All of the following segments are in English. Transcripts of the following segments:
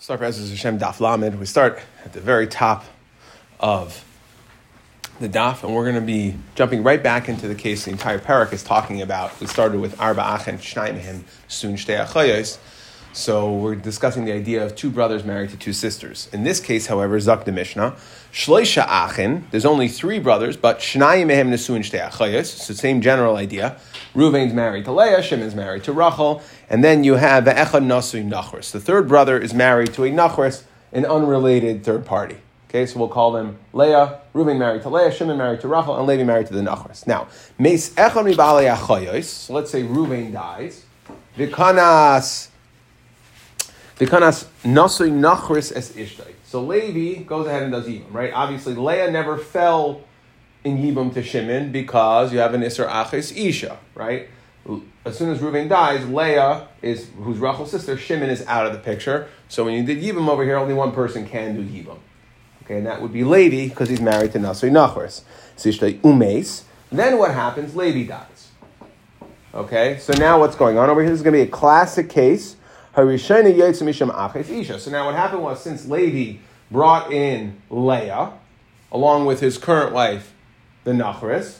Start Bezos Hashem Daf Lamed. We start at the very top of the Daf, and we're going to be jumping right back into the case the entire parak is talking about. We started with Arba Achen Shnaimehim Sun Shtei Achayos. So we're discussing the idea of two brothers married to two sisters. In this case, however, Zak the Mishnah, Shloisha Achen, there's only three brothers, but Shnayim Mehem Nesuin Shtei Achayos. The same general idea. Reuven's married to Leah, Shimon's married to Rachel, and then you have the Echad Nasui Nachris. The third brother is married to a Nachris, an unrelated third party. Okay, so we'll call them Leah, Reuven married to Leah, Shimon married to Rachel, and Levi married to the Nachris. Now, Meis Echad Mibale so let's say Reuven dies, Vikanas, Nasui Nachris es Ishtay. So Levi goes ahead and does Yibam, right? Obviously, Leah never fell in Yibam to Shimon because you have an Isser Achis Isha, right? As soon as Reuven dies, Leah is who's Rachel's sister. Shimon is out of the picture. So when you did Yibam over here, only one person can do Yibam. Okay, and that would be Levi because he's married to Nasri Nachris. Sishtay Umes. Then what happens? Levi dies. Okay, so now what's going on over here? This is going to be a classic case. So now what happened was since Levi brought in Leah along with his current wife, the Nachris,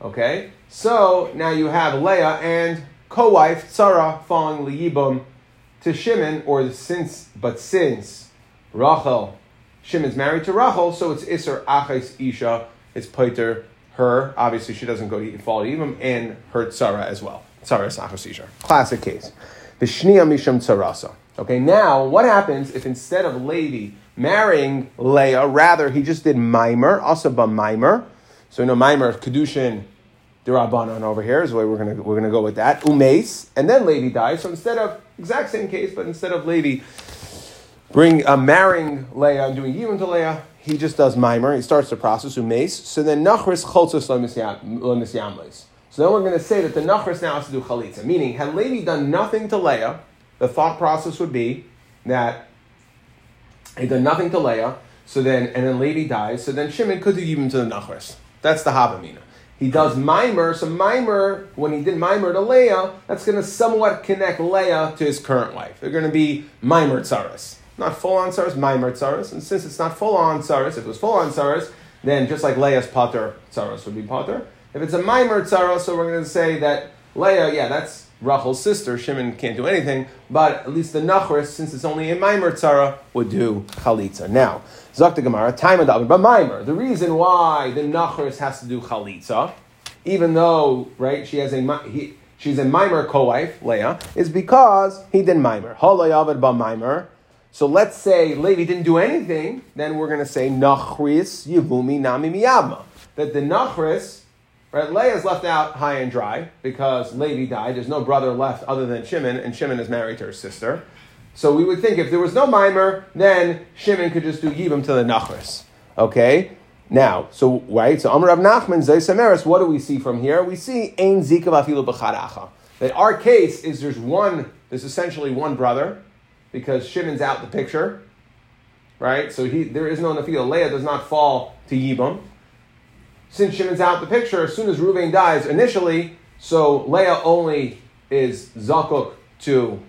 okay, so now you have Leah and co-wife Sarah falling liyibum to Shimon, or since but since Rachel, Shimon's married to Rachel, so it's Isser Achais Isha. It's Peter her. Obviously, she doesn't go to fall yibum, and her Sarah as well. Sarah is Achais Isha. Classic case. The Shnia Misham Tsarasa. Okay, now what happens if instead of Levi marrying Leah, rather he just did Mimer, Asaba Mimer. So you know Mimer, Kedushin, Dirabanan over here is the way we're gonna we're gonna go with that. Umes, and then Levi dies. So instead of exact same case, but instead of Levi bring uh, marrying Leah and doing Yibam to Leah, he just does mimer. He starts the process umes. So then nachris cholzos lemisyamles. So then we're going to say that the nachris now has to do chalitza. Meaning, had Levi done nothing to Leah, the thought process would be that he done nothing to Leah. So then, and then Levi dies. So then Shimon could do Yibam to the nachris. That's the Havamina. He does mimer, so mimer, when he did mimer to Leah, that's going to somewhat connect Leah to his current wife. They're going to be mimer tzaras. Not full on tzaras, mimer tzaras. And since it's not full on tzaras, if it was full on tzaras, then just like Leah's potter, tzaras would be potter. If it's a mimer Tzara, so we're going to say that Leah, yeah, that's Rachel's sister. Shimon can't do anything, but at least the Nachris, since it's only a mimer tzara, would do chalitza. Now, Zakta Gemara, time and but mimer. The reason why the Nachris has to do chalitza, even though right she has a he, she's a mimer co-wife Leah, is because he did mimer. Halayavad ba mimer. So let's say Levi didn't do anything, then we're going to say Nachris Yevumi Nami Miyavma. That the Nachris Right, Leah is left out high and dry because Levi died. There's no brother left other than Shimon, and Shimon is married to her sister. So we would think if there was no mimer, then Shimon could just do Yibam to the Nachris. Okay? Now, so, right, so Amr Rav Nachman, Zay Samaris, what do we see from here? We see Ein Zika Vafilu B'chadacha. That our case is there's one, there's essentially one brother, because Shimon's out the picture, right? So he, there is no Nafil. Leah does not fall to Yibam since Shimon's out the picture, as soon as Ruvain dies initially, so Leah only is Zakuk to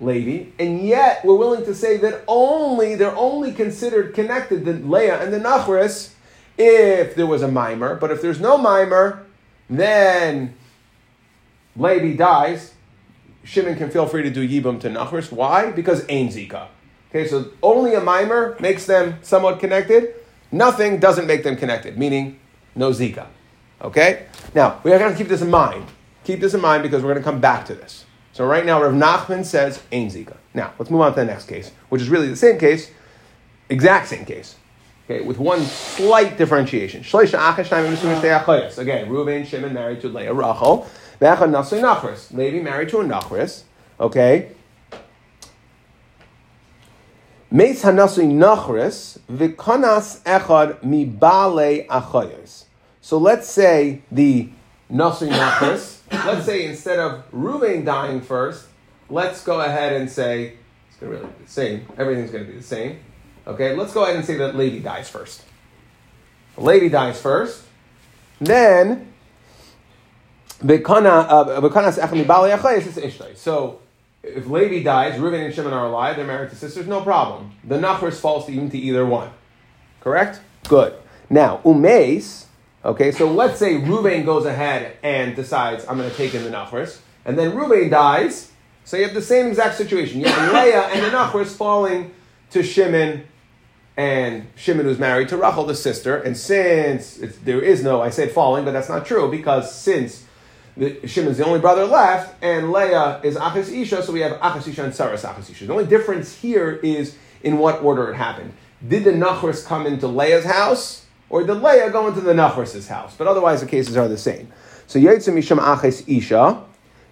Levi, and yet we're willing to say that only they're only considered connected the Leah and the Nachris if there was a mimer. But if there's no mimer, then Levi dies. Shimon can feel free to do Yibam to Nachris. Why? Because Ein Zika. Okay, so only a mimer makes them somewhat connected. Nothing doesn't make them connected, meaning no Zika. Okay? Now, we have to keep this in mind. Keep this in mind because we're going to come back to this. So right now, Rav Nachman says Ein Zika. Now, let's move on to the next case, which is really the same case, exact same case. Okay, with one slight differentiation. Again, Reuven, Shimon married to Leah, Rachel. Levi married to a Nachris. Okay, Meis hanasui v'konas echad mibale achayos. So let's say the nasui nachris. let's say instead of Ruvain dying first, let's go ahead and say it's going to really be the same. Everything's going to be the same. Okay, let's go ahead and say that lady dies first. The lady dies first, then uh, so if Levi dies, Reuben and Shimon are alive, they're married to sisters, no problem. The Nachris falls to even to either one. Correct? Good. Now, Umes, okay, so let's say Reuben goes ahead and decides, I'm going to take in the Nachris, and then Reuben dies, so you have the same exact situation. You have Leah and the Nachris falling to Shimon and Shimon was married to Rachel, the sister. And since there is no, I said falling, but that's not true because since the, Shimon's the only brother left, and Leah is Achis Isha, so we have Achis Isha and Saras Achis Isha. The only difference here is in what order it happened. Did the Nachris come into Leah's house, or did Leah go into the Nachris's house? But otherwise, the cases are the same. So Yitzim Misham Achis Isha,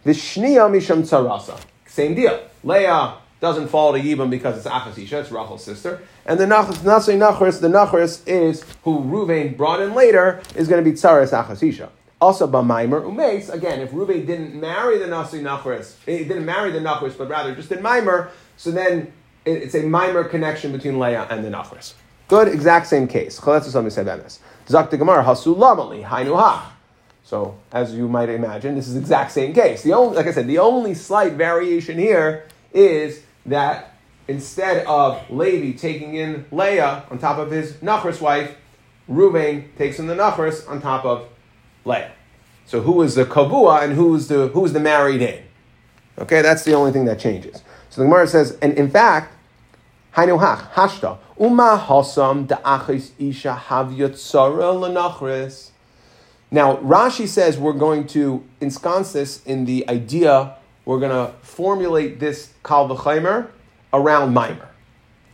Vishniya Misham Tzarasa. Same deal. Leah doesn't fall to Yibam because it's Achas Isha, it's Rachel's sister. And the Nachris, Nasri Nachris, the Nachris is, who Ruvain brought in later, is going to be Tzaras Achas Isha. Also, Bamaimer Umes, again, if Ruvain didn't marry the Nasri Nachris, he didn't marry the Nachris, but rather just did Maimer, so then it's a Maimer connection between Leah and the Nachris. Good, exact same case. Zak the Gemara, Hasulamali, Hainuha. So, as you might imagine, this is the exact same case. The only, like I said, the only slight variation here is that instead of Levi taking in Leah on top of his Nachris wife, Reuven takes in the Nachris on top of Leah. So who is the kavua and who is the who is the married in? Okay, that's the only thing that changes. So the Gemara says, and in fact, hashta, uma da'achis isha lenachris. Now Rashi says we're going to ensconce this in the idea we're going to formulate this kal v'chaymer around mimer.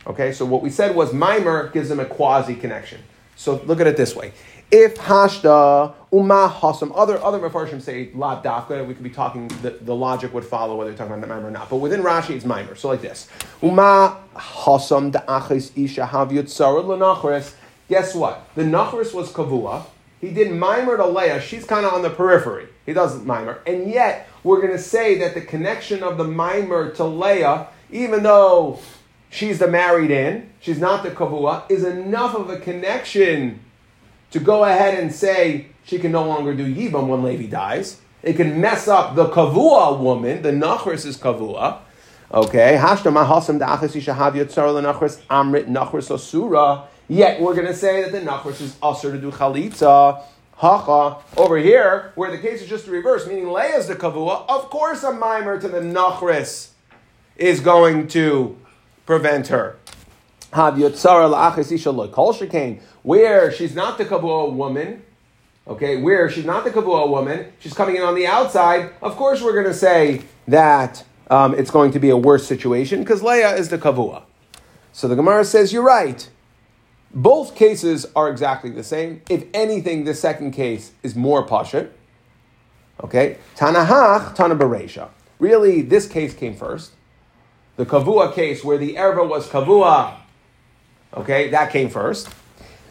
Okay, so what we said was mimer gives them a quasi connection. So look at it this way: if hashda umah hasam, other other mafarshim say la dafka. We could be talking. The, the logic would follow whether you're talking about mimer or not. But within Rashi, it's mimer. So like this: umah hasam da'achis isha havyut lenachris. Guess what? The nachris was kavua. He did mimer to Leah. She's kind of on the periphery. He doesn't mimer, and yet we're going to say that the connection of the mimer to Leah, even though she's the married in, she's not the kavua, is enough of a connection to go ahead and say she can no longer do yibam when Levi dies. It can mess up the kavua woman, the nachris is kavua. Okay, amrit nachris. Yet we're going to say that the nachris is usher to do chalitza. Hacha, over here, where the case is just the reverse, meaning Leah's the kavua, of course a mimer to the nachris is going to prevent her. Where she's not the kavua woman, okay, where she's not the kavua woman, she's coming in on the outside, of course we're going to say that um, it's going to be a worse situation because Leah is the kavua. So the Gemara says, you're right. Both cases are exactly the same. If anything, the second case is more pashit. Okay, Tanahach, Tana Beresha. Really, this case came first. The Kavua case, where the erva was Kavua, okay, that came first.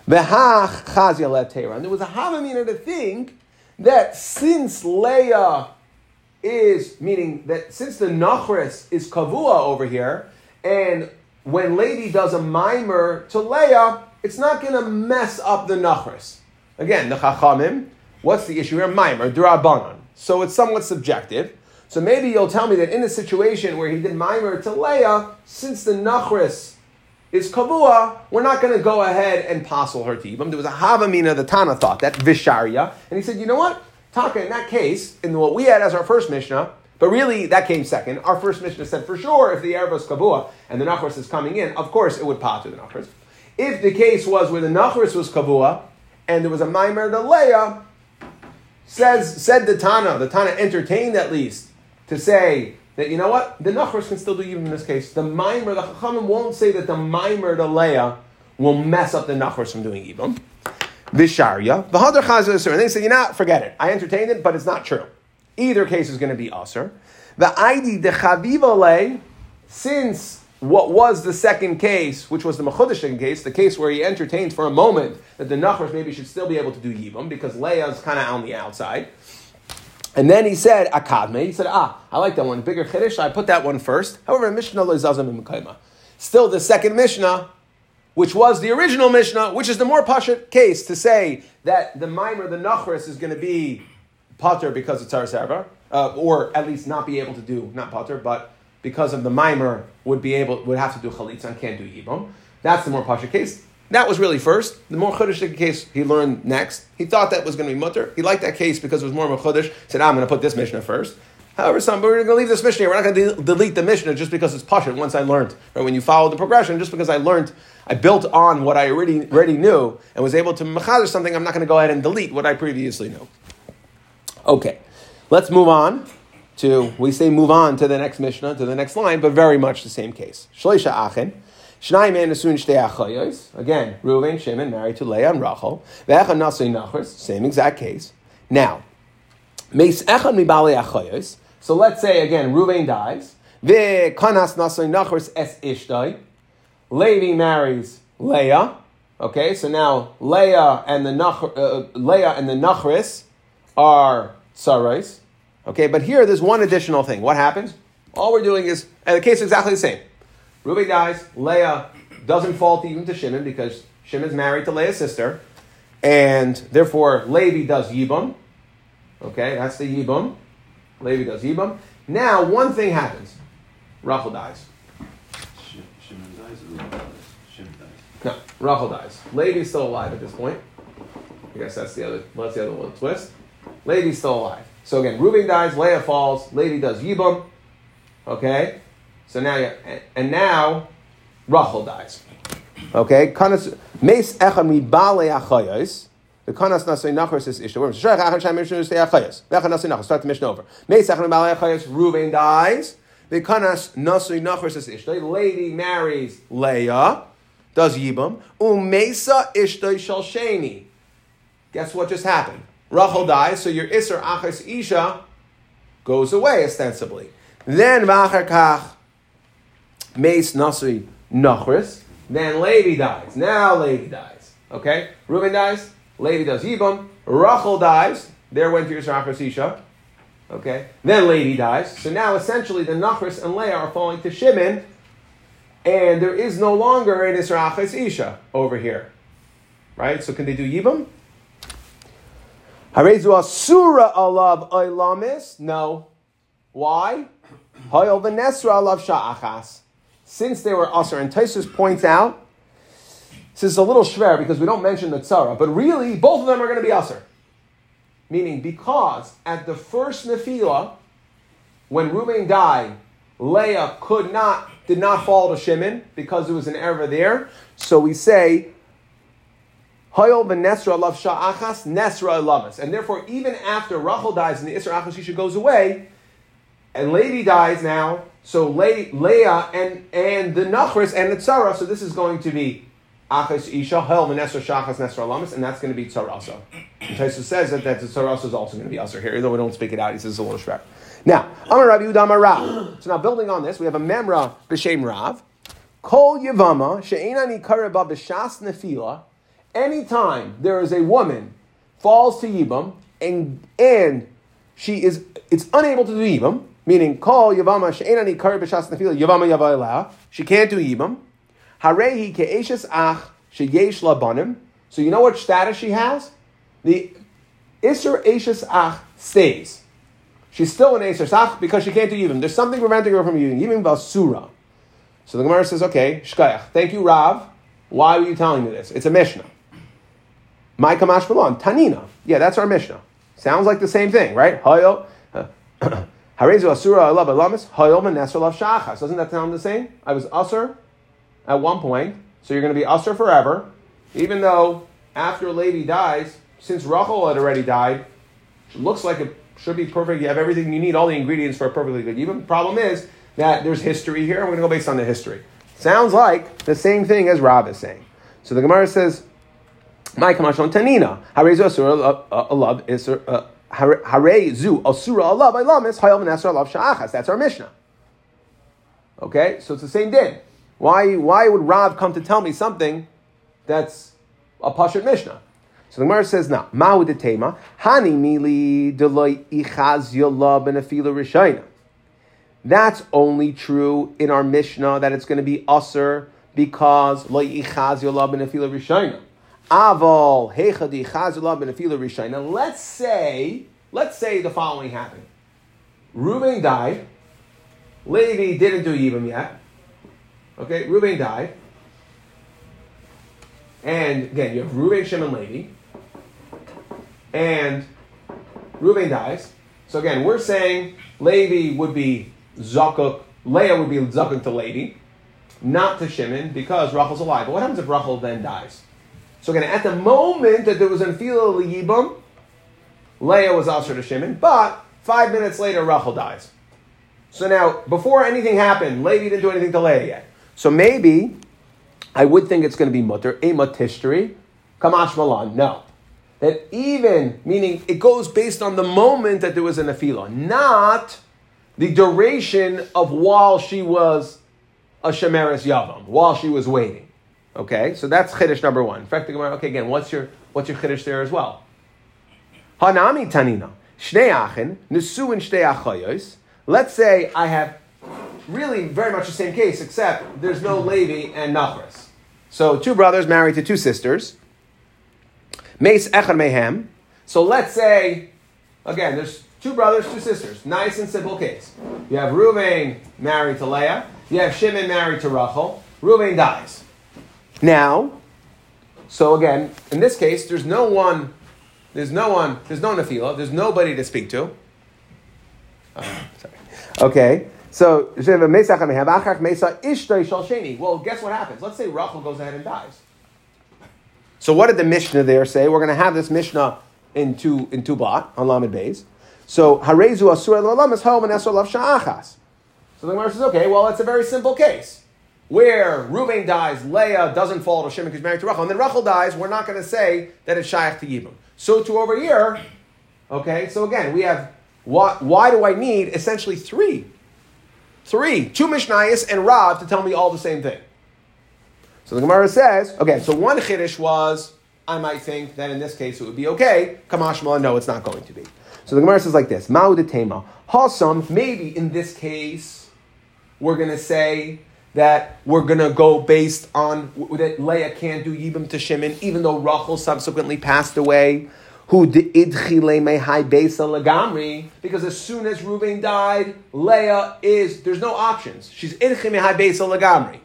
Behach Chazia Letera. And there was a Havamina to think that since Leah is, meaning that since the Nachris is Kavua over here, and when Levi does a mimer to Leah, it's not going to mess up the nachris. Again, the chachamim, what's the issue here? Maimer, durabanan. So it's somewhat subjective. So maybe you'll tell me that in a situation where he did maimer to Leah, since the nachris is kavua, we're not going to go ahead and passel her to Ibam. There was a havamina, the Tana thought, that visharia. And he said, you know what? Taka, in that case, in what we had as our first Mishnah, but really, that came second. Our first Mishnah said for sure if the Erev is Kavua and the Nachris is coming in, of course it would to the Nachris. If the case was where the Nachris was Kavua and there was a Maimer to Leah, says, said the Tana, the Tana entertained at least to say that, you know what, the Nachris can still do even in this case. The mimer, the Chachamim won't say that the mimer to Leah will mess up the Nachris from doing Ibam. Visharya. V'hadar chazah And they say, you know, forget it. I entertained it, but it's not true. Either case is going to be Aser. The ID de Chavivale, since what was the second case, which was the Mechudesh case, the case where he entertained for a moment that the Nachras maybe should still be able to do Yibam because Leah's kind of on the outside. And then he said, Akadme, he said, ah, I like that one, bigger Chiddush, I put that one first. However, Mishnah Lezazim Still, the second Mishnah, which was the original Mishnah, which is the more Pashat case to say that the Mimer, the Nachras, is going to be Potter because it's our uh, or at least not be able to do, not Potter, but because of the mimer would be able would have to do chalitza and can't do yibum. That's the more pasha case. That was really first. The more chiddush case he learned next. He thought that was going to be mutter. He liked that case because it was more of a. Said, ah, I'm going to put this mishnah first. However, some we're going to leave this mishnah. We're not going to de- delete the mishnah just because it's pasha. Once I learned, or when you follow the progression, just because I learned, I built on what I already already knew and was able to machadish something. I'm not going to go ahead and delete what I previously knew. Okay, let's move on to we say move on to the next mishnah to the next line, but very much the same case. Shloisha achen. Shnai men asun shtei achayos. Again, Reuven, Shimon married to Leah and Rachel. Nachris. Same exact case. Now, meis. So let's say again, Reuven dies. Ve'kanas nachris es ishtai. Levi marries Leah. Okay, so now Leah and the Nach, uh, Leah and the Nachris are tsarais. Okay, but here there's one additional thing. What happens? All we're doing is, and the case is exactly the same. Ruby dies. Leah doesn't fault even to Shimon because Shimon's married to Leah's sister, and therefore Levi does Yibum. Okay, that's the Yibum. Levi does Yibum. Now one thing happens. Rachel dies. Shimon dies or dies? Shimon dies. No, Rachel dies. Levi's still alive at this point. I guess that's the other. That's the other one twist. Levi's still alive. So again, Reuben dies. Leah falls. Levi does Yibum. Okay. So now, you, and now, Rachel dies. Okay, kanas meis echad mi achayos. The kanas nasei nachos is ishta. Shreich achad shem mishnah stay achayos. Vechad nasei nachos. Start the mishnah over. Meis echad mi achayos. Reuven dies. The kanas nasei nachos is ishta. Levi marries Leah. Does yibam. Umesa um ishta shal sheni. Guess what just happened? Rachel dies, so your iser achas isha goes away ostensibly. Then v'achar kach Mace Nasri Nachris. Then Levi dies. Now Levi dies. Okay? Reuben dies. Levi does Yibam. Rachel dies. There went to Yisrachar Isha. Okay? Then Levi dies. So now essentially the Nachris and Leah are falling to Shimon. And there is no longer an Yisrachar Isha over here. Right? So can they do Yibam? Harezu Asura alav Oilamis? No. Why? Hoyel v'nesra alav Sha'achas since they were usher, and Tosfos points out, this is a little schwer because we don't mention the tzara, but really both of them are going to be usher. Meaning, because at the first nefila, when Reuben died, Leah could not, did not fall to Shimon because there was an erva there. So we say, Hoyol v'nesra love sha'achas, nesra lamas. And therefore, even after Rachel dies and the Isra Achas goes away, and Levi dies now, so Le- Leah and, and the Nachris and the Tzara, so this is going to be Achas Isha, Hel, Nesra, Shachas, Nesra, Lamas, and that's going to be Tzara also. Tosfos says that, that the Tzara is also going to be Aser here, though we don't speak it out, he says it's a little shver. Now, Amar Rabbi Udam Rav. So now building on this, we have a Memra B'Shem Rav. Kol Yavama, She'enani Karaba B'Shas Nefila, anytime there is a woman falls to Yibam, and, and she is, it's unable to do Yibam, meaning call Yavama she'enani kar b'shas nefila Yavama yavayla. She can't do Yibam. Harehi ke'eshes ach sheyesh labanim. So you know what status she has? The Isser Ashes Ach stays. She's still an Asher Ach because she can't do Yibam. There's something preventing her from doing Yibam Basura. So the Gemara says, okay, Shkayach, thank you, Rav. Why were you telling me this? It's a Mishnah. My Kamash Tanina. Yeah, that's our Mishnah. Sounds like the same thing, right? Hayo. Harezu Asura Alav Alamis, Hayom and Nesr Lav Shachas. Doesn't that sound the same? I was Asur at one point, so you're going to be Asur forever, even though after Levi dies, since Rachel had already died, looks like it should be perfect. You have everything you need, all the ingredients for a perfectly good Even problem is that there's history here, we're going to go based on the history. Sounds like the same thing as Rav is saying. So the Gemara says, "My kamashon tanina harezu asura alav uh, By. That's our Mishnah. Okay, so it's the same din. Why, why would Rav come to tell me something that's a Pashat Mishnah? So the Gemara says, "Now, ma'u detema hani mili deloy ichaz yola benefila rishayna." That's only true in our Mishnah that it's going to be usher because loy ichaz yola benefila rishayna. Aval hechadi chazula benefila rishayna. Let's say, let's say the following happened. Reuben died, Levi didn't do Yibam yet. Okay, Reuben died. And again, you have Reuben, Shimon, Levi. And Reuben dies. So again, we're saying Levi would be Zakuk, Leah would be Zakuk to Levi, not to Shimon, because Rachel's alive. But what happens if Rachel then dies? So again, at the moment that there was an Fila Yibam, Leah was also to Shimon, but five minutes later, Rachel dies. So now, before anything happened, Levi didn't do anything to Leah yet. So maybe I would think it's going to be mutter, a matishri, kamash malan. No. That even, meaning it goes based on the moment that there was an afila, not the duration of while she was a shemeris yavam, while she was waiting. Okay, so that's chiddush number one. In fact, okay, again, what's your what's your chiddush there as well? Hanami tanina shnei achin nesu shnei. Let's say I have really very much the same case, except there's no Levi and Nachris. So two brothers married to two sisters. Mace Echad Mehem. So let's say, again, there's two brothers, two sisters. Nice and simple case. You have Reuven married to Leah. You have Shimon married to Rachel. Reuven dies. Now, so again, in this case, there's no one, there's no one, there's no Nafila, there's nobody to speak to. Uh, sorry. Okay. So, well, guess what happens? Let's say Rachel goes ahead and dies. So, what did the Mishnah there say? We're going to have this Mishnah in two in two blot on Lamed Beis. So, Harezu Asur Lalam is home and Esor. So the Gemara says, okay, well, it's a very simple case. Where Reuben dies, Leah doesn't fall to Shimon because married to Rachel, and then Rachel dies, we're not going to say that it's Shaykh to Yibam. So, to over here, okay, so again, we have why, why do I need essentially three? Three, two Mishnayos and Rav to tell me all the same thing. So the Gemara says, okay, so one Chiddush was, I might think that in this case it would be okay. Kamashma, no, it's not going to be. So the Gemara says like this, Ma'udetema, Hasam, maybe in this case, we're going to say that we're going to go based on that Leah can't do Yibam to Shimon, even though Rachel subsequently passed away who lagamri, because as soon as Reuben died, Leah is there's no options. She's lagamri.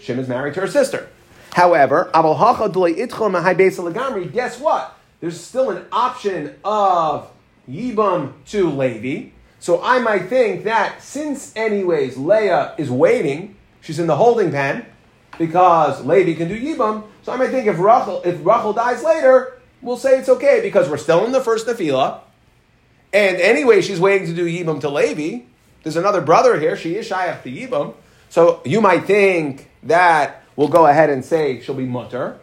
Shim is married to her sister. However, lagamri. Guess what? There's still an option of yibam to Levi. So I might think that since anyways Leah is waiting, she's in the holding pen because Levi can do yibam. So I might think if Rachel if Rachel dies later we'll say it's okay because we're still in the first Nafila. And anyway, she's waiting to do Yibam to Levi. There's another brother here. She is Shayach to Yibam. So you might think that we'll go ahead and say she'll be mutter.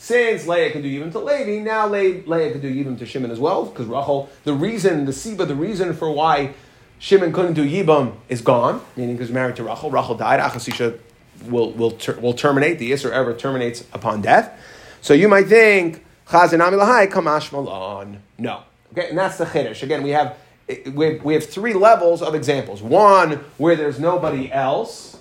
Since Leah could do Yibam to Levi, now Leah could do Yibam to Shimon as well. Because Rachel, the reason, the Siba, the reason for why Shimon couldn't do Yibam is gone, meaning because married to Rachel. Rachel died. Achasisha will, will, ter- will terminate, the Isser ever terminates upon death. So you might think, Chazanami Lahai, Kamash Malon. No. Okay, and that's the Chiddush. Again, we have, we have, we have three levels of examples. One, where there's nobody else,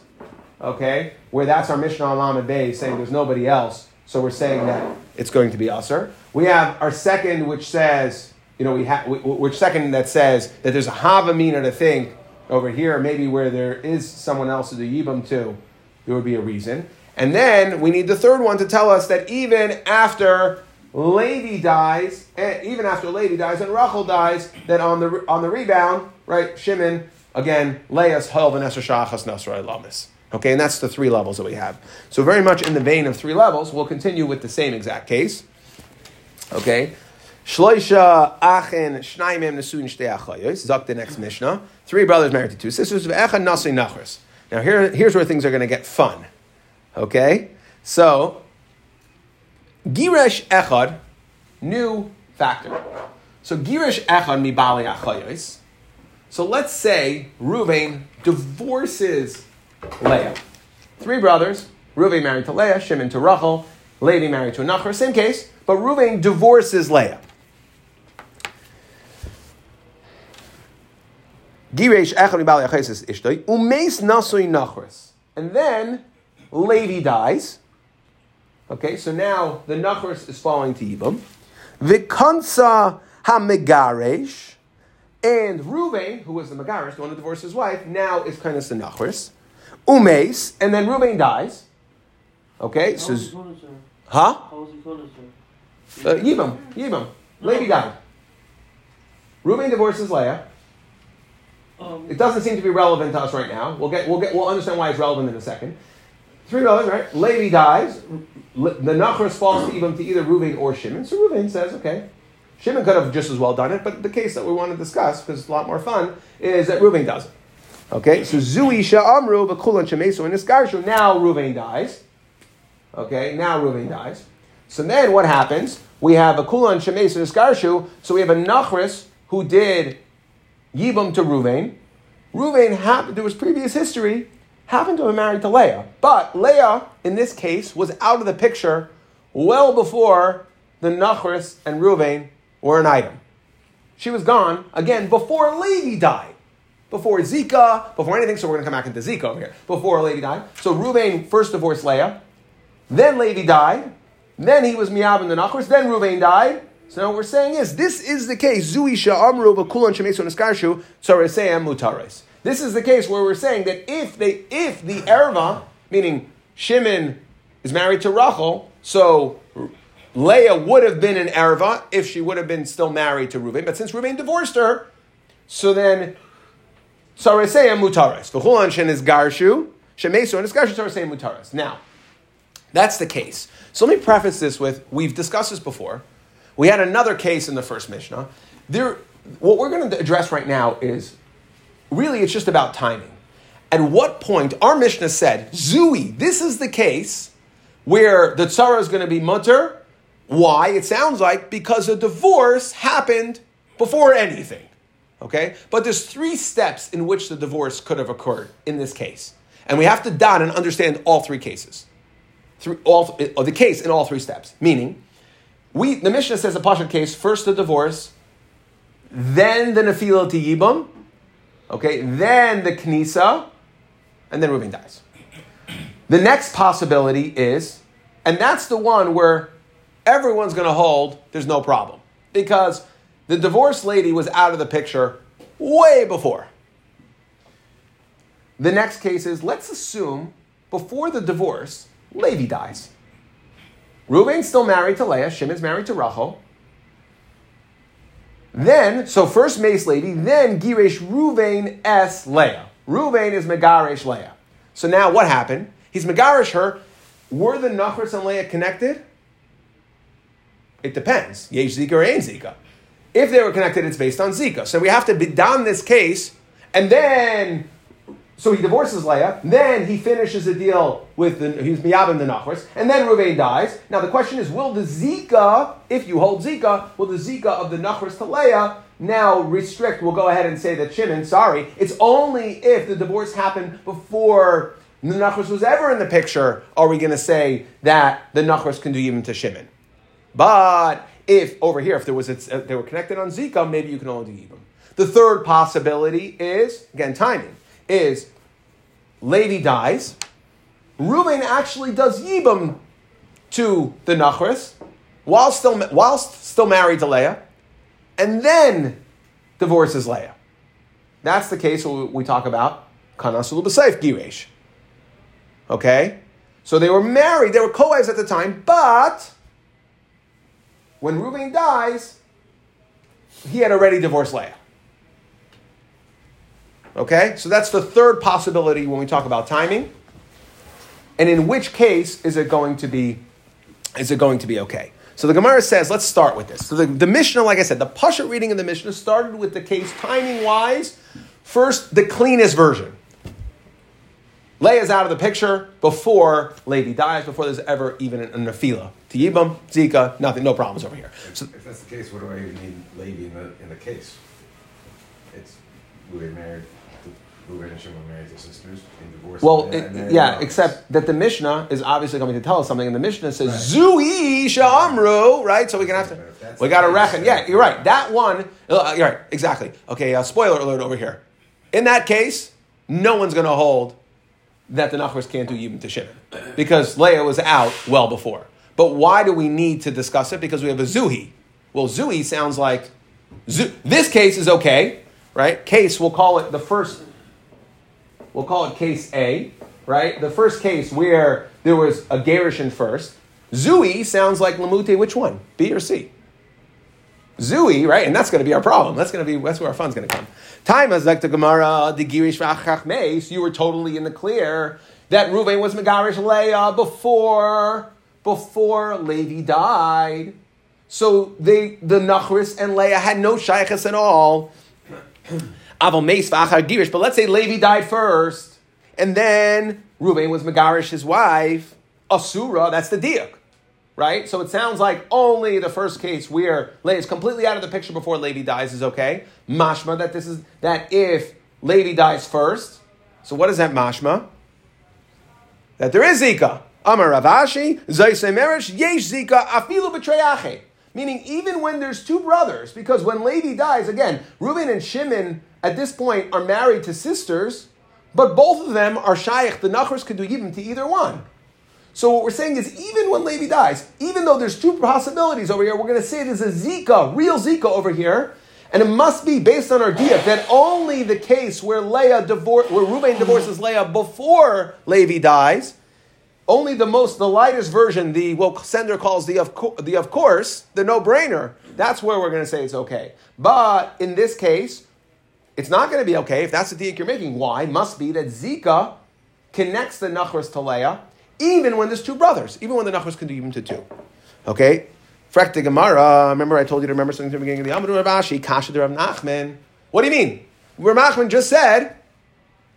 okay, where that's our Mishnah on Bay saying there's nobody else, so we're saying that it's going to be Usser. We have our second, which says, you know, we have, which second that says that there's a Havamina to think over here, maybe where there is someone else to do Yibam to, there would be a reason. And then we need the third one to tell us that even after Levi dies, eh, even after Levi dies and Rachel dies, that on the on the rebound, right, Shimon again, Leah's Hol Vanessa Shachas Nasra Lamis. Okay, and that's the three levels that we have. So very much in the vein of three levels, we'll continue with the same exact case. Okay. Shloisha Achen Shnaimim Nesun Shtei Achayos. Zok the next Mishnah. Three brothers married to two sisters. Ve'echad Nasi. Now, here, here's where things are going to get fun. Okay? So, Girish Echad, new factor. So, Girish Echad mi Bali Achayos. So, let's say Ruvain divorces Leah. Three brothers. Ruvain married to Leah, Shimon to Rachel, Levi married to Nachar. Same case, but Ruvain divorces Leah. And then Levi dies. Okay, so now the Nachris is falling to Yibam. Vikansa Hamigaresh, and Ruvain, who was the Megaresh, the one who divorced his wife, now is kind of the Nachris. Umes, and then Ruvain dies. Okay, How so was he called, sir? huh? How was he sir? Uh, Yibam, Yibam, Levi died. Ruvain divorces Leah. Um, It doesn't seem to be relevant to us right now. We'll get, we'll get, we'll understand why it's relevant in a second. Three brothers, right? Levi dies. Le- The Nachris falls to Ibam to either Ruvain or Shimon. So Ruvain says, okay. Shimon could have just as well done it, but the case that we want to discuss, because it's a lot more fun, is that Ruvain does it. Okay, so Zui Sha'amru Shemesu in Iskarshu. Now Ruvain dies. Okay, now Ruvain dies. So then what happens? We have a Kulan Shemesu Iskarshu. So we have a Nachris who did Yibam to Ruvain. Ruvain happened, there was previous history, happened to have married to Leah. But Leah, in this case, was out of the picture well before the Nachris and Ruvain were an item. She was gone, again, before Levi died. Before Zika, before anything, so we're going to come back into Zika over here. Before Levi died. So Ruvain first divorced Leah, then Levi died, then he was Miab and the Nachris, then Ruvain died. So now what we're saying is, this is the case. Zui sha'amru v'kulan shemesu neskarshu tzareseim mutares. This is the case where we're saying that if they, if the erva, meaning Shimon is married to Rachel, so Leah would have been an erva if she would have been still married to Ruvain. But since Ruvain divorced her, so then tzareseim mutares. V'kulan shen is garshu shemesu neskarshu tzareseim mutares. Now. That's the case. So let me preface this with we've discussed this before. We had another case in the first Mishnah. There, what we're going to address right now is really it's just about timing. At what point our Mishnah said, Zui, this is the case where the tzara is going to be mutter. Why? It sounds like because a divorce happened before anything. Okay? But there's three steps in which the divorce could have occurred in this case. And we have to dot and understand all three cases through all or the case in all three steps. Meaning, we the Mishnah says a pasha case first the divorce, then the nefila to yibam, okay, then the knisa, and then Reuben dies. The next possibility is, and that's the one where everyone's going to hold. There's no problem because the divorced lady was out of the picture way before. The next case is let's assume before the divorce Levi dies. Reuben's still married to Leah. Shimon's married to Rachel. Then, so first Mace lady, then Giresh Ruvain S. Leah. Ruvain is Megaresh Leah. So now what happened? He's Megaresh her. Were the Nachris and Leah connected? It depends. Yesh Zika or Ain Zika. If they were connected, it's based on Zika. So we have to be down this case, and then so he divorces Leah, then he finishes a deal with the, he's Miyabim the Nachris, and then Ruvain dies. Now the question is, will the Zika, if you hold Zika, will the Zika of the Nachris to Leah now restrict, we'll go ahead and say that Shimon, sorry, it's only if the divorce happened before the Nachris was ever in the picture, are we going to say that the Nachris can do even to Shimon. But if, over here, if there was, a, they were connected on Zika, maybe you can only do Yibam. The third possibility is, again, timing is Levi dies. Reuben actually does Yibam to the Nachris while still, whilst still married to Leah, and then divorces Leah. That's the case we talk about Kanasul B'Seif Giresh. Okay? So they were married, they were co-wives at the time, but when Reuben dies, he had already divorced Leah. Okay? So that's the third possibility when we talk about timing. And in which case is it going to be is it going to be okay? So the Gemara says, let's start with this. So the, the Mishnah, like I said, the Pasha reading of the Mishnah started with the case timing wise, first the cleanest version. Leah's out of the picture before Levi dies, before there's ever even an nefila. To Yibam, Zika, nothing, no problems over here. So If that's the case, what do I even need Levi in the, in the case? It's, who they married, who and Shimon married their sisters and divorced. Well, and it, then- yeah, except that the Mishnah is obviously coming to tell us something, and the Mishnah says Zui Sha'amru, right? So we can have to, we got to reckon. Yeah, you're right. That one, uh, you're right, exactly. Okay, uh, spoiler alert over here. In that case, no one's going to hold that the Nachris can't do Yibam to Shimon because Leah was out well before. But why do we need to discuss it? Because we have a Zuhi. Well, Zuhi sounds like Zu- this case is okay, right? Case, we'll call it the first, we'll call it case A, right? The first case where there was a Gerushin first. Zui sounds like Lamute, which one? B or C? Zui, right? And that's going to be our problem. That's going to be that's where our fun's going to come. Time as like the Gemara, the Girish v'achachmeis, you were totally in the clear that Reuven was Megarish Leah before before Levi died. So they the Nachris and Leah had no shaykhs at all. Aval meis v'achar Girish, but let's say Levi died first, and then Reuven was Megarish his wife. Asura, that's the diak right? So it sounds like only the first case where Leah is completely out of the picture before Levi dies is okay. Mashma that this is that if Levi dies first. So what is that mashma? That there is zika. Amar Ravashi Merish Yesh zika afilu b'treyache. Meaning even when there's two brothers, because when Levi dies, again, Reuben and Shimon at this point are married to sisters, but both of them are shaykh. The nachars could do even to either one. So what we're saying is, even when Levi dies, even though there's two possibilities over here, we're going to say there's a Zika, real Zika over here, and it must be based on our diak that only the case where Leah divor- where Reuben divorces Leah before Levi dies, only the most the lightest version, the what Sender calls the of co- the of course, the no brainer. That's where we're going to say it's okay. But in this case, it's not going to be okay if that's the diak you're making. Why? Must be that Zika connects the Nachras to Leah even when there's two brothers, even when the Nachos can do even to two. Okay? Frek the Gemara, remember I told you to remember something at the beginning of the Amadu Ravashi, Kasha de Rav Nachman. What do you mean? Rav Nachman just said,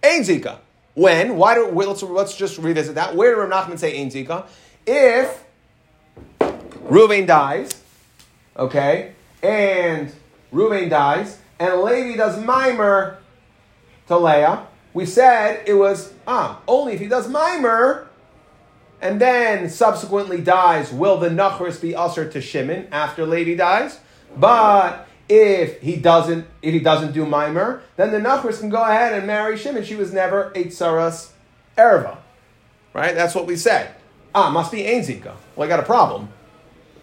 Ein Zika. When? Why do, let's, let's just revisit that. Where did Rav Nachman say Ein Zika? If Ruvain dies, okay, and Ruvain dies, and Levi does mimer to Leah, we said it was, ah, only if he does mimer, and then subsequently dies, will the Nachris be usher to Shimon after Levi dies? But if he doesn't, if he doesn't do Mimer, then the Nachris can go ahead and marry Shimon. She was never a Tsaras Erva. Right? That's what we said. Ah, must be Ein Zika. Well, I got a problem.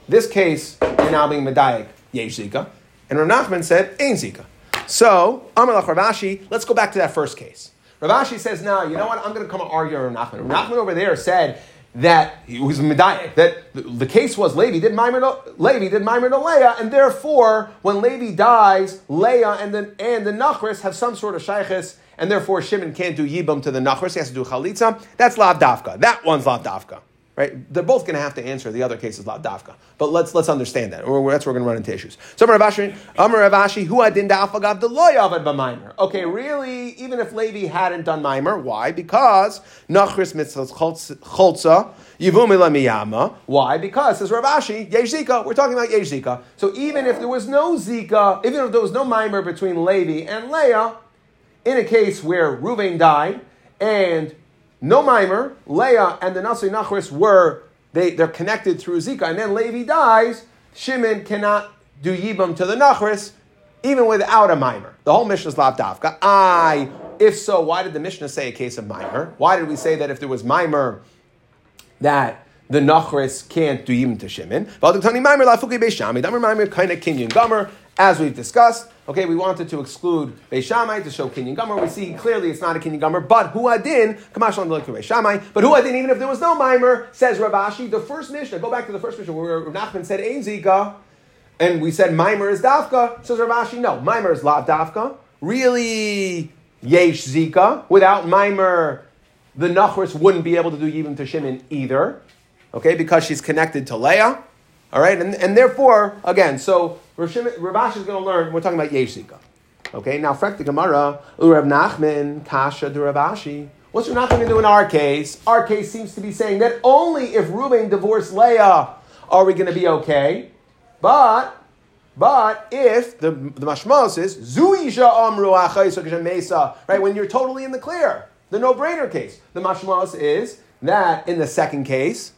This case, you're now being Medayik, Yesh Zika. And Rav Nachman said, Ein Zika. So, Amalach Ravashi, let's go back to that first case. Ravashi says, now, you know what? I'm going to come and argue with Rav Nachman. Rav Nachman over there said that he was medayik, that the, case was Levi did Maimer Levi did Maimer to Leah, and therefore when Levi dies, Leah and the and the Nachris have some sort of shaykhis, and therefore Shimon can't do Yibam to the Nachris, he has to do Chalitza. That's Lav Dafka. That one's Lav Dafka. Right? They're both going to have to answer. The other case is Dafka. But let's let's understand that. Or that's where we're going to run into issues. So Amar Ravashi, Amar Ravashi, who adin dafagav the loyavad b'maimer. Okay, really, even if Levi hadn't done Maimer, why? Because Nachris mitzvahs cholza yivumila miyama. Why? Because says Ravashi, yesh zika. We're talking about yesh zika. So even if there was no zika, even if there was no Maimer between Levi and Leah, in a case where Ruvain died and no mimer, Leah and the Nasri Nachris were, they, they're connected through Zika, and then Levi dies, Shimon cannot do Yibam to the Nachris, even without a mimer. The whole Mishnah is Lav Dafka. I, if so, why did the Mishnah say a case of mimer? Why did we say that if there was mimer, that the Nachris can't do Yibam to Shimon? As we've discussed, Okay, we wanted to exclude Beishamai to show Kinyan Gomer. We see clearly it's not a Kinyan Gomer, but Huadin, Kamashal Lik Beishamai, but Huadin, even if there was no Mimer, says Rabashi, the first Mishnah, go back to the first Mishnah where Nachman said Ein Zika, and we said Mimer is Dafka, says Rabashi, no, Mimer is Lav Dafka. Really, Yesh Zika. Without Mimer, the Nachris wouldn't be able to do even to Shimon either, okay, because she's connected to Leah. All right, and, and therefore, again, so Rav is going to learn, we're talking about Yeshika. Okay, now, Frek the Gemara, Urav Nachman, Kasha de Ravashi. What's Rav Nachman going to do in our case? Our case seems to be saying that only if Reuben divorced Leah are we going to be okay. But, but if the, the mashmos is, Zuisha Amru Mesa, right, when you're totally in the clear, the no brainer case. The mashmos is that in the second case,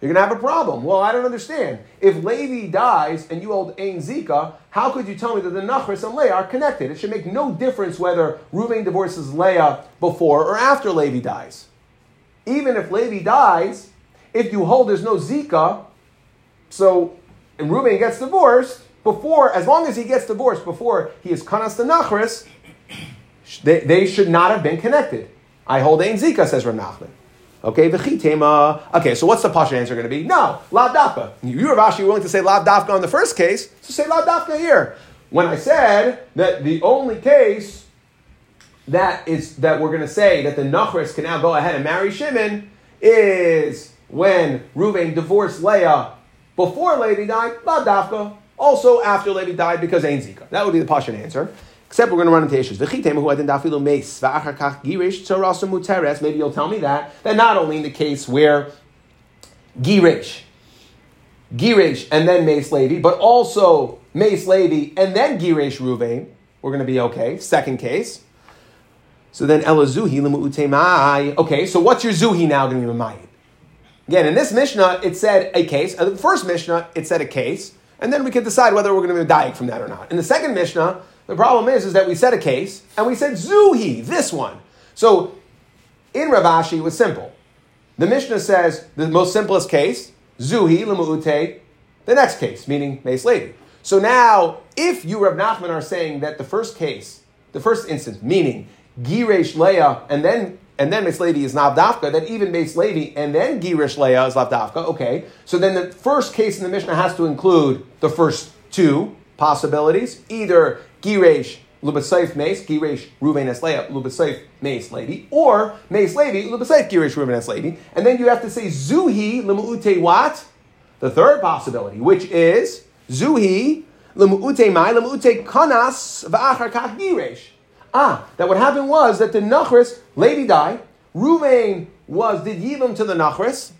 you're going to have a problem. Well, I don't understand. If Levi dies and you hold Ein Zika, how could you tell me that the Nachris and Leah are connected? It should make no difference whether Reuven divorces Leah before or after Levi dies. Even if Levi dies, if you hold there's no Zika, so and Reuven gets divorced, before, as long as he gets divorced before he is kanas the nachris, they, they should not have been connected. I hold ein zika, says Rav Nachman. Okay, v'chitema. Okay, so what's the pasha answer going to be? No, lav dafka. You, Rav Ashi, willing to say lav dafka on the first case, so say lav dafka here. When I said that the only case that is that we're going to say that the nachris can now go ahead and marry Shimon is when Reuven divorced Leah before Levi died, lav dafka. Also after Levi died because Ein Zika. That would be the pasha answer. Except we're going to run into issues. Maybe you'll tell me that. That not only in the case where Girish, Girish and then Mace Levi, but also Mace Levi and then Girish Ruvain, we're going to be okay. Second case. So then Elazuhi Lemu'utemai. Okay, so what's your Zuhi now going to be Mayim? Again, in this Mishnah, it said a case. In the first Mishnah, it said a case. And then we can decide whether we're going to be dying from that or not. In the second Mishnah, the problem is, is that we said a case and we said Zuhi, this one. So in Rav Ashi, it was simple. The Mishnah says the most simplest case, Zuhi Lemu'ute, the next case, meaning Mace Levi. So now, if you, Rav Nachman, are saying that the first case, the first instance, meaning Giresh Leah and then and then Mace Levi is Navdafka, that even Mace Levi and then Girish Leah is Lavdafka. Okay, so then the first case in the Mishnah has to include the first two possibilities, either Giresh Lubasayf Mace, Giresh Ruven Es Leah, Lubasayf Mace Levi, or Mace Levi, Lubasayf Giresh Ruven Levi. And then you have to say Zuhi Lemu'ute what? The third possibility, which is Zuhi Lemu'ute Mai, Lemu'ute Kanas V'achar Kach Giresh. Ah, that what happened was that the Nachris, lady died, Ruvain was, did Yibam to the Nachris,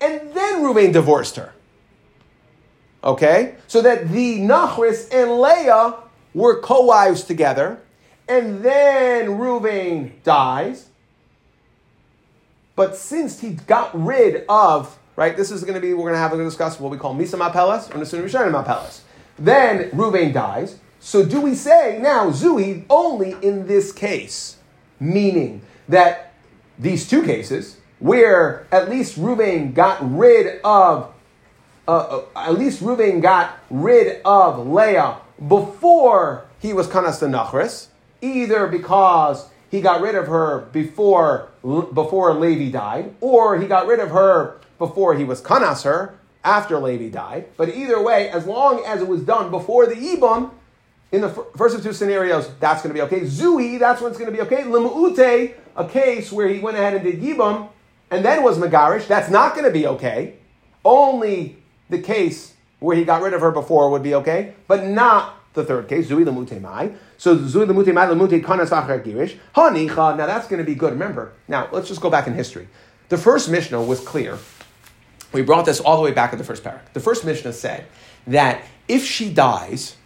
and then Ruvain divorced her. Okay? So that the Nachris and Leah were co-wives together, and then Ruvain dies. But since he got rid of, right, this is going to be, we're going to have to discuss what we call Misa Mapelas or Nasunim Rishonim Mapelas. Then Ruvain dies. So do we say now Zui only in this case? Meaning that these two cases, where at least Ruvain got rid of, uh, uh, at least Ruvain got rid of Leah before he was Kanas the Nachris, either because he got rid of her before, before Levi died, or he got rid of her before he was Kanas her, after Levi died. But either way, as long as it was done before the Ibam, in the first of two scenarios, that's going to be okay. Zui, that's when it's going to be okay. Limu'ute, a case where he went ahead and did Yibam, and then was Megarish, that's not going to be okay. Only the case where he got rid of her before would be okay, but not the third case, Zui Lamute Mai. So Zui Lamute Mai, Kanas Achar Girish. Hanicha, now that's going to be good. Remember, now let's just go back in history. The first Mishnah was clear. We brought this all the way back at the first paragraph. The first Mishnah said that if she dies,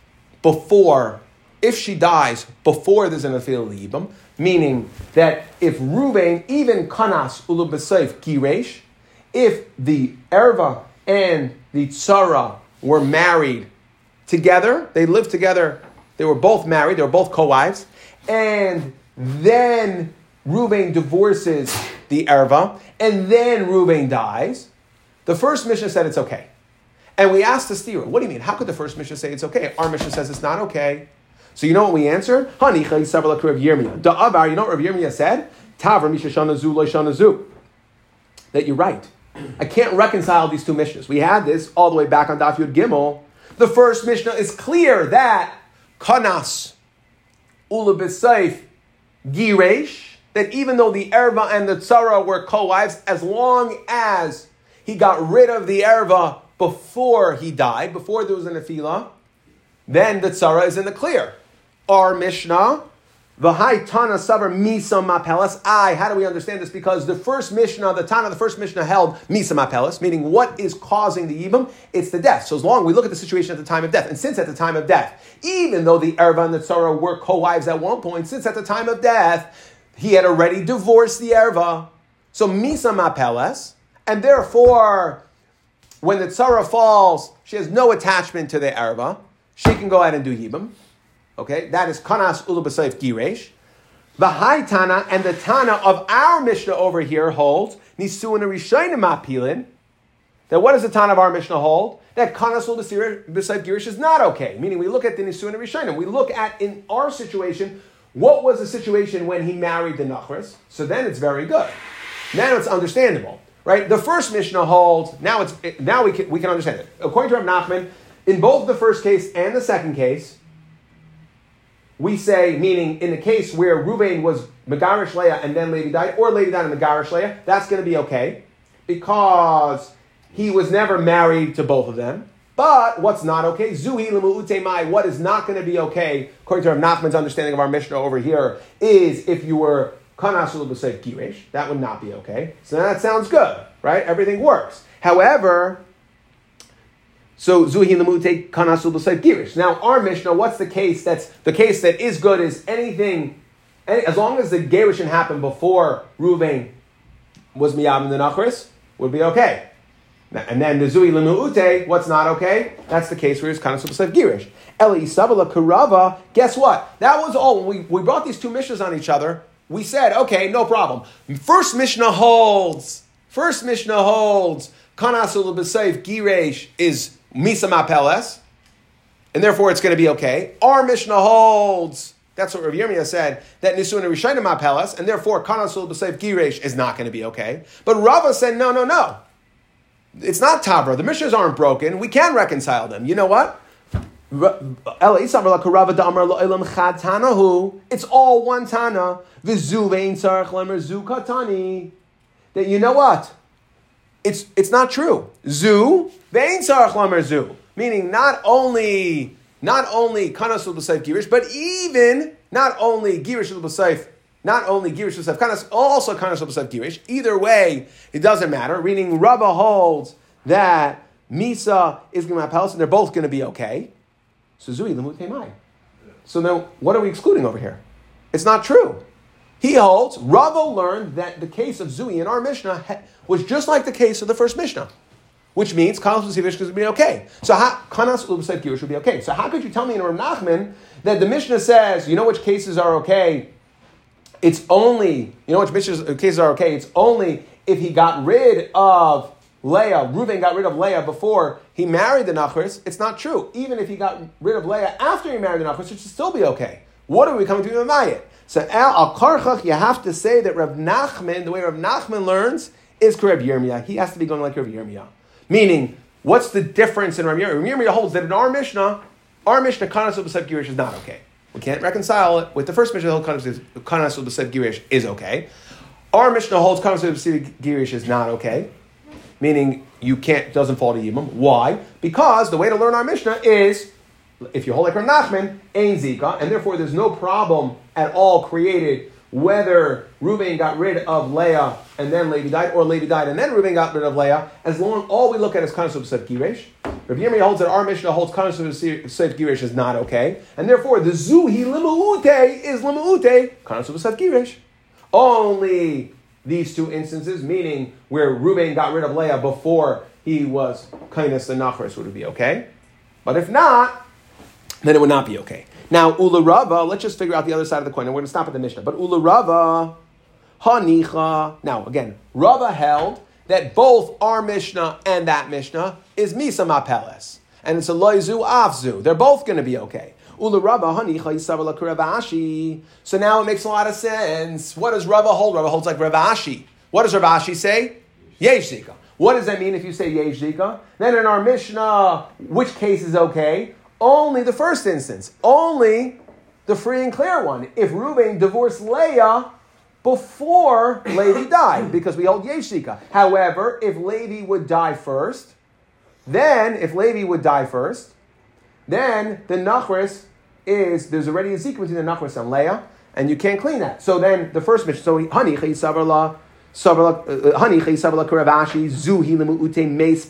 before, if she dies before there's an afil libam, meaning that if Ruvain, even kanas ulubasayf giresh, if the erva and the tzara were married together, they lived together, they were both married, they were both co-wives, and then Ruvain divorces the erva, and then Ruvain dies, the first Mishnah said it's okay. And we asked the stira, what do you mean? How could the first Mishnah say it's okay? Our Mishnah says it's not okay. So you know what we answered? Da'avar, you know what Rav Yirmiyah said? That you're right. I can't reconcile these two Mishnahs. We had this all the way back on Daf Gimel. The first Mishnah is clear that Kanas Ulabisayf Giresh, that even though the Erva and the Tzara were co-wives, as long as he got rid of the Erva before he died, before there was an Afila, then the tzara is in the clear. Our Mishnah, V'hai Tana Savar Misa Mapelas. I, how do we understand this? Because the first Mishnah, the Tana, the first Mishnah held Misa Mapelas, meaning what is causing the Yibam? It's the death. So as long we look at the situation at the time of death, and since at the time of death, even though the Erva and the Tzara were co-wives at one point, since at the time of death, he had already divorced the Erva. So Misa Mapelas, and therefore when the tzara falls, she has no attachment to the erva. She can go ahead and do yibam. Okay, that is kanas ulubasayif giresh. The high Tana and the Tana of our Mishnah over here holds nisuin rishayim apilin That what does the Tana of our Mishnah hold? That Kanasul beside Girish is not okay. Meaning we look at the Nisun and Rishonim. We look at, in our situation, what was the situation when he married the Nachris? So then it's very good. Now it's understandable. Right? The first Mishnah holds, now it's now we can, we can understand it. According to Rav Nachman, in both the first case and the second case, we say, meaning in the case where Ruvain was Megarish Leah and then Levi died, or Levi died and Megarish Leah, that's going to be okay because he was never married to both of them. But what's not okay? Zuhi mai. What is not going to be okay, according to Rav Nachman's understanding of our Mishnah over here, is if you were kanasul b'seif girish. That would not be okay. So that sounds good, right? Everything works. However, so zuhi lemute kanasul b'seif girish. Now our Mishnah, what's the case? That's the case that is good is anything, any, as long as the gerishin happened before Ruvain was miyam the nachris, would be okay. And then the zui lemuute, what's not okay? That's the case where it's of supposed girish. Eli sabala karava. Guess what? That was all. When we, we brought these two mishnahs on each other, we said, okay, no problem. First mishnah holds. First mishnah holds. Kanasul b'seif girish is misa mapeles, and therefore it's going to be okay. Our mishnah holds. That's what Rav Yirmiyah said, that Nisun and Rishayim Mapelas, and therefore Kanasul B'Seif Giresh is not going to be okay. But Rava said, no, no, no. It's not Tavra. The Mishnahs aren't broken. We can reconcile them. You know what? It's all one Tana. That you know what? It's, it's not true. Zu, vein zu. Meaning not only not only kanasul b'seif girish, but even not only girish b'seif not only Girish Yosef Kanas, also Kanas Yosef Girish. Either way, it doesn't matter. Meaning, Rabba holds that Misa is going to have palace, and they're both going to be okay. So Zui Lemut So now, what are we excluding over here? It's not true. He holds, Rava learned that the case of Zui in our Mishnah was just like the case of the first Mishnah, which means Kanas Usivish would be okay. So how, Kanas Usivish would be okay. So how could you tell me in Rav Nachman that the Mishnah says, you know which cases are okay it's only, you know which Mishnah's uh, cases are okay, it's only if he got rid of Leah, Reuven got rid of Leah before he married the Nachris, it's not true. Even if he got rid of Leah after he married the Nachris, it should still be okay. What are we coming to Mamayit? So al karchach, you have to say that Rav Nachman, the way Rav Nachman learns, is Rav Yirmiyah. He has to be going like Rav Yirmiyah. Meaning, what's the difference in Rav Yirmiyah? Rav Yirmiyah holds that in our Mishnah, our Mishnah, Kanas Girish is not okay. We can't reconcile it with the first Mishnah. Kanas B'Sev Girish is okay. Our Mishnah holds Kanas B'Sev Girish is not okay, meaning you can't doesn't fall to Yibam. Why? Because the way to learn our Mishnah is if you hold like Rav Nachman, Ein Zika, and therefore there's no problem at all created whether Reuben got rid of Leah and then Levi died, or Levi died and then Reuben got rid of Leah, as long all we look at is Kanasub Sev Giresh. Rabbi Yirmiyah holds that our Mishnah holds Kanasub Sev Giresh is not okay, and therefore the Zuhi Limuute is Limuute, Kanasub Sev Giresh. Only these two instances, meaning where Reuben got rid of Leah before he was kindness and Nachris, would be okay. But if not, then it would not be okay. Now, Ula Rava, let's just figure out the other side of the coin, and we're going to stop at the Mishnah. But Ula Rava, Hanicha. Now, again, Rava held that both our Mishnah and that Mishnah is Misa Mapeles. And it's a Loizu Avzu. They're both going to be okay. So now it makes a lot of sense. What does Rava hold? Rava holds like Ravashi. What does Ravashi say? Yesh. What does that mean if you say Yesh? Then in our Mishnah, which case is okay? Only the first instance. Only the free and clear one. If Reuben divorced Leah before Levi died, because we hold Yeshika. However, if Levi would die first, then, if Levi would die first, then the Nachris is, there's already a zika between the Nachris and Leah, and you can't clean that. So then, the first mission, so honey, savarla, uh, uh, honey, savarla karavashi, zuhi limu ute meis.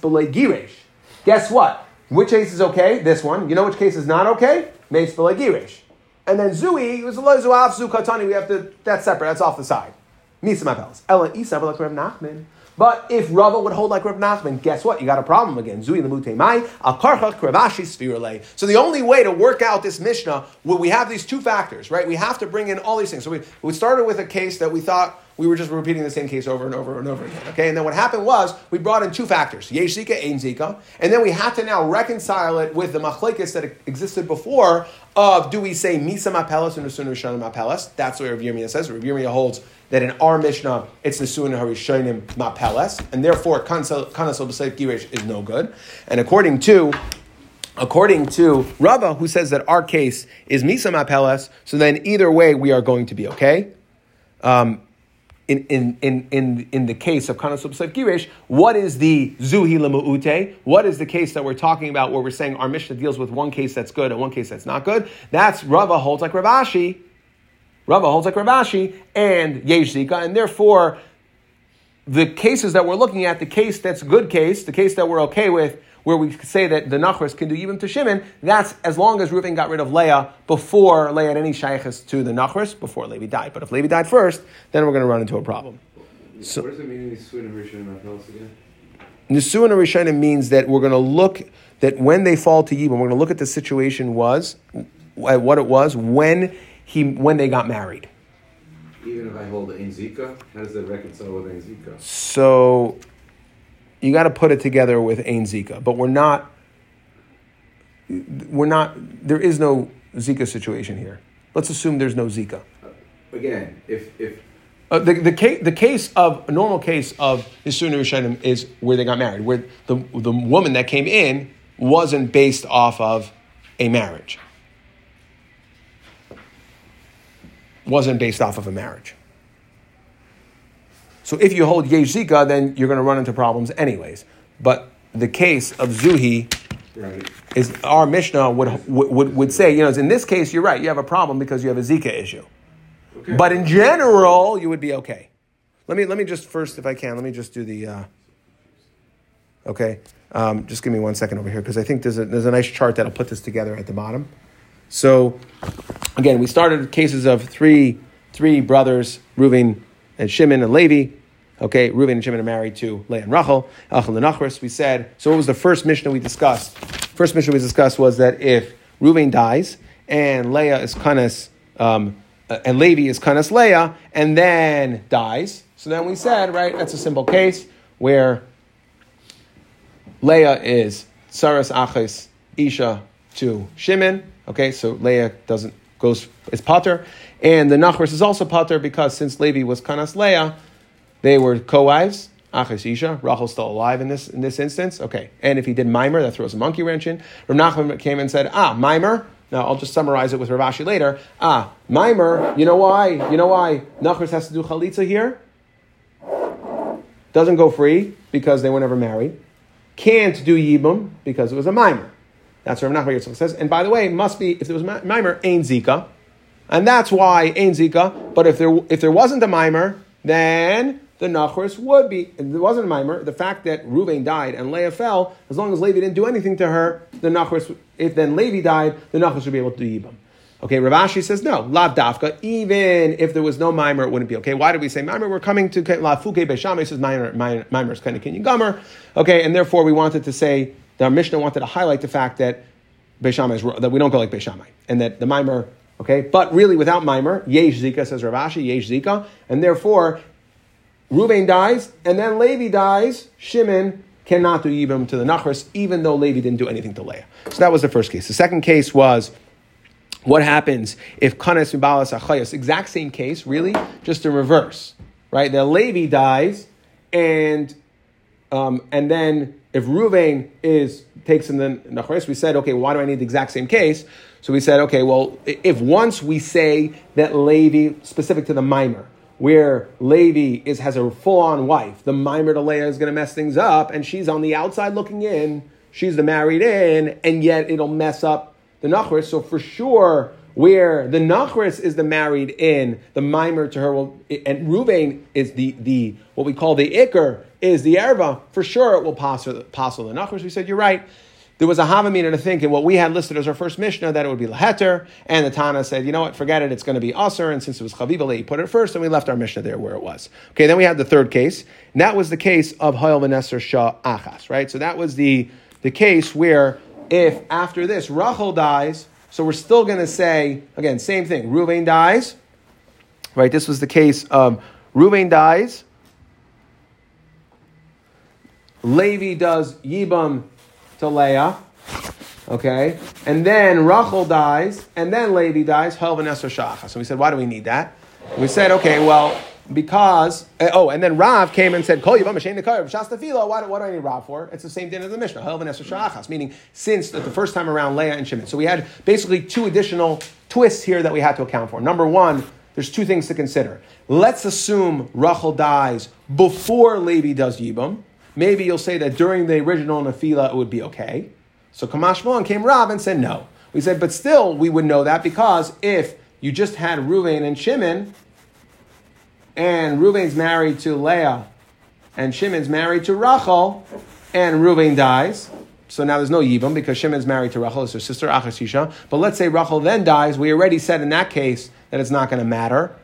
Guess what? Which case is okay? This one. You know which case is not okay? Meis Girish. And then Zui was a Loizuav Zu Katani. We have to, that's separate, that's off the side. Misa Mapelas. Ella Isa like Rav Nachman. But if Rava would hold like Rav Nachman, guess what? You got a problem again. Zui lemute mai al karchach kravashi. So the only way to work out this Mishnah, we have these two factors, right? We have to bring in all these things. So we, we started with a case that we thought we were just repeating the same case over and over and over again. Okay, and then what happened was we brought in two factors: yesh zika, ein zika, and then we had to now reconcile it with the machlekes that existed before. Of do we say misa mapelas and nesuna rishonim mapelas? That's what Rav Yirmiyah says. Rav Yirmiyah holds that in our Mishnah it's nesuna harishonim mapelas, and therefore kanasel b'seif girish is no good. And according to according to Rava, who says that our case is Misa Mapeles, so then either way we are going to be okay. Um, in, in, in, in, in the case of Kana Subsef Girish, what is the Zuhi Lamu'ute? What is the case that we're talking about where we're saying our Mishnah deals with one case that's good and one case that's not good? That's Rava holds like Ravashi. Rava holds like Ravashi and Yesh Zika, and therefore the cases that we're looking at, the case that's good case, the case that we're okay with, where we say that the Nachris can do even to Shimon, that's as long as Reuven got rid of Leah before Leah had any shaykhs to the Nachris, before Levi died. But if Levi died first, then we're going to run into a problem. So, what does it mean Nisuin and Rishonim again? Nisuin and Rishonim means that we're going to look, that when they fall to Yibam, we're going to look at the situation was, at what it was when, he, when they got married. Even if I hold Ein Zika, how does that reconcile with Ein Zika? So you got to put it together with Ain Zika, but we're not. We're not. There is no Zika situation here. Let's assume there's no Zika. Again, if if uh, the, the, case, the case of a normal case of Yisur Rishonim is where they got married, where the, the woman that came in wasn't based off of a marriage. Wasn't based off of a marriage. So if you hold Yesh Zika, then you're going to run into problems anyways. But the case of Zuhi right. is our Mishnah would, would, would say, you know, in this case, you're right, you have a problem because you have a Zika issue. Okay. But in general, you would be okay. Let me, let me just first, if I can, let me just do the. Uh, okay, um, just give me one second over here because I think there's a, there's a nice chart that'll put this together at the bottom. So, again, we started cases of three three brothers, Reuven and Shimon and Levi. Okay, Reuven and Shimon are married to Leah and Rachel. Achel and Nachris, we said. So, what was the first Mishnah we discussed? First Mishnah we discussed was that if Reuven dies and Leah is Kanas, um, uh, and Levi is Kanas Leah, and then dies. So then we said, right, that's a simple case where Leah is Saras Achis Isha to Shimon. Okay, so Leah doesn't goes is patur, and the Nachris is also patur because since Levi was Kanas Leah, they were co-wives. Achis Isha, Rachel's still alive in this in this instance. Okay, and if he did mimer, that throws a monkey wrench in. Rav Nachman came and said, "Ah, mimer." Now I'll just summarize it with Rav Ashi later. Ah, mimer. You know why? You know why Nachris has to do chalitza here? Doesn't go free because they were never married. Can't do yibum because it was a mimer. That's what Rav Nachman says. And by the way, must be if there was a mimer, ain zika, and that's why ain zika. But if there if there wasn't a mimer, then the Nachris would be, it wasn't a mimer, the fact that Ruvain died and Leah fell, as long as Levi didn't do anything to her, the Nachris, if then Levi died, the Nachris would be able to do Yibam. Okay, Rav Ashi says no, lav dafka. Even if there was no mimer, it wouldn't be okay. Why did we say mimer? We're coming to la fuke says mimer, mimer is kind of kinyan gomer. Okay, and therefore we wanted to say our Mishnah wanted to highlight the fact that Beishamai is that we don't go like Beishamai, and that the mimer. Okay, but really without mimer, yesh zika says Rav Ashi, yesh zika, and therefore Ruvain dies, and then Levi dies. Shimon cannot do Yibam to the Nachris, even though Levi didn't do anything to Leah. So that was the first case. The second case was what happens if Kanes Mibalas Achayas, exact same case, really, just in reverse, right? The Levi dies, and um, and then if Ruvain is takes in the Nachris, we said, okay, why do I need the exact same case? So we said, okay, well, if once we say that Levi, specific to the mimer, where Levi is has a full on wife. The mimer to Leah is going to mess things up, and she's on the outside looking in. She's the married in, and yet it'll mess up the nachris. So for sure, where the nachris is the married in, the mimer to her will, and Ruvain is the the what we call the ikr is the erva. For sure, it will pass the nachris. We said you're right there was a Havamina to think in what we had listed as our first Mishnah that it would be Laheter, and the Tana said, you know what, forget it, it's going to be Aser, and since it was Chaviva, he put it first, and we left our Mishnah there where it was. Okay, then we had the third case, and that was the case of Hayel Veneser Shah Achas, right? So that was the, the case where if after this Rachel dies, so we're still going to say, again, same thing, Ruvain dies, right? This was the case of Ruvain dies. Levi does Yibam to Leah. Okay, and then Rachel dies, and then Levi dies. Helv and Esther So we said, why do we need that? We said, okay, well, because uh, oh, and then Rav came and said, "Kol Yivam Mashen Nekar Shasta Filo." What, what do I need Rav for? It's the same din as the Mishnah. Esther Shachas. Meaning, since the, first time around Leah and Shimon. So we had basically two additional twists here that we had to account for. Number one, there's two things to consider. Let's assume Rachel dies before Levi does Yibam. Maybe you'll say that during the original Nefila it would be okay. So Kamash Malon came Rav and said no. We said, but still we would know that because if you just had Ruvain and Shimon, and Ruvain's married to Leah, and Shimon's married to Rachel, and Ruvain dies, so now there's no Yibam because Shimon's married to Rachel, it's her sister Achashisha. But let's say Rachel then dies, we already said in that case that it's not going to matter.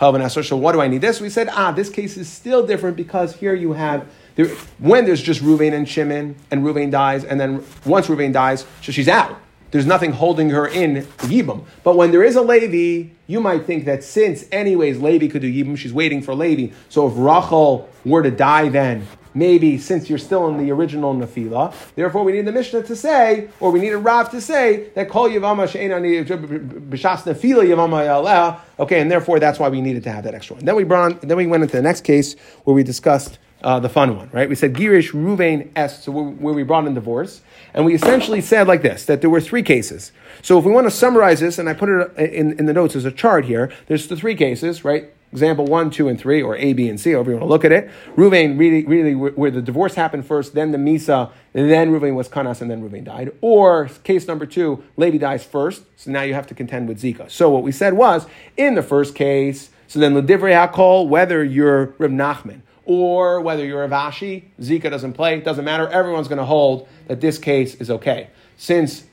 So what do I need this? We said, ah, this case is still different because here you have there, when there's just Ruvain and Shimon, and Ruvain dies, and then once Ruvain dies, so she's out. There's nothing holding her in Yibam. But when there is a Levi, you might think that since, anyways, Levi could do Yibam, she's waiting for Levi. So if Rachel were to die then, maybe since you're still in the original Nafila, therefore we need the Mishnah to say, or we need a Rav to say, that Kol Yavama B'shas Nafila Yavama okay, and therefore that's why we needed to have that extra one. Then we brought on, then we went into the next case where we discussed uh, the fun one, right? We said Girish Ruvain S, so where we brought in divorce, and we essentially said like this that there were three cases. So if we want to summarize this, and I put it in, in the notes as a chart here, there's the three cases, right? Example one, two, and three, or A, B, and C, however you want to look at it. Ruvain really, really, where the divorce happened first, then the Misa, then Ruvain was Kanas, and then Ruvain died. Or case number two, Levi dies first, so now you have to contend with Zika. So what we said was, in the first case, so then Ledivrei HaKol, whether you're Reb Nachman, or whether you're a Vashi, Zika doesn't play, it doesn't matter. Everyone's going to hold that this case is okay. Since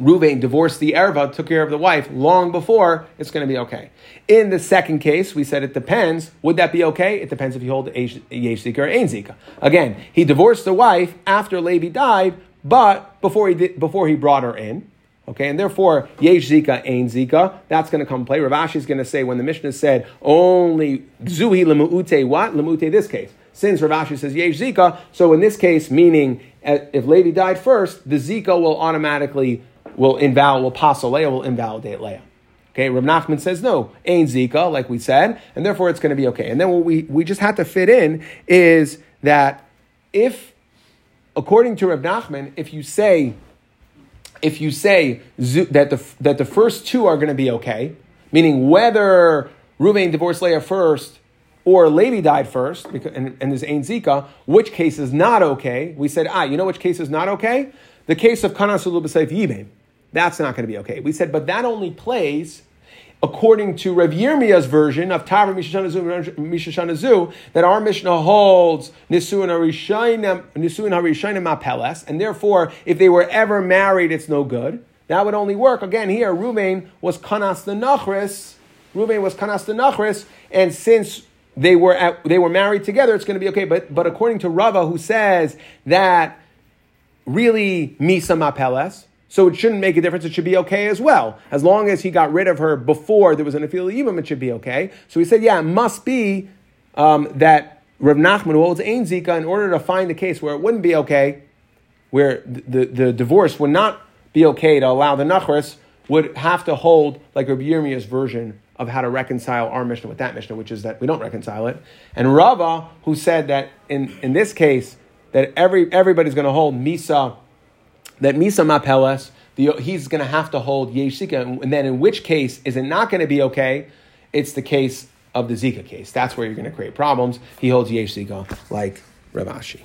Ruvain divorced the Erva, took care of the wife long before, it's going to be okay. In the second case, we said it depends. Would that be okay? It depends if you hold Yesh Zika or Ain Zika. Again, he divorced the wife after Levi died, but before he, did, before he brought her in. Okay, and therefore, yesh zika, ain zika, that's going to come play. Rav Ashi is going to say when the Mishnah said only zuhi lemuute what? Lemuute this case. Since Rav Ashi says yesh zika, so in this case, meaning uh, if Levi died first, the zika will automatically, will invalidate, will pass Leah, will invalidate Leah. Okay, Rav Nachman says no, ain zika, like we said, and therefore it's going to be okay. And then what we, we just have to fit in is that if, according to Rav Nachman, if you say if you say that the, that the first two are going to be okay, meaning whether Ruvain divorced Leah first or Levi died first, because, and, and there's Ain Zika, which case is not okay? We said, ah, you know which case is not okay? The case of B'Seif Yibim. That's not going to be okay. We said, but that only plays according to Rav Yirmiya's version of Tavra Mishashanazu, that our Mishnah holds Nisuin Harishainim Apeles, and therefore, if they were ever married, it's no good. That would only work. Again, here, Ruvain was Kanas the Nachris. Ruvain was Kanas the Nachris, and since they were at, they were married together, it's going to be okay. But but according to Rava, who says that really Misa Mapeles, so it shouldn't make a difference. It should be okay as well. As long as he got rid of her before there was an Afil Yibam, it should be okay. So he said, yeah, it must be um, that Rav Nachman holds Ein Zika in order to find a case where it wouldn't be okay, where the, the, the divorce would not be okay to allow the Nachris, would have to hold like Rabbi Yirmiyah's version of how to reconcile our Mishnah with that Mishnah, which is that we don't reconcile it. And Rava, who said that in, in this case, that every, everybody's going to hold Misa that Misa Mapeles, he's going to have to hold Yeshika, and then in which case is it not going to be okay? It's the case of the Zika case. That's where you're going to create problems. He holds Yeshika like Ravashi.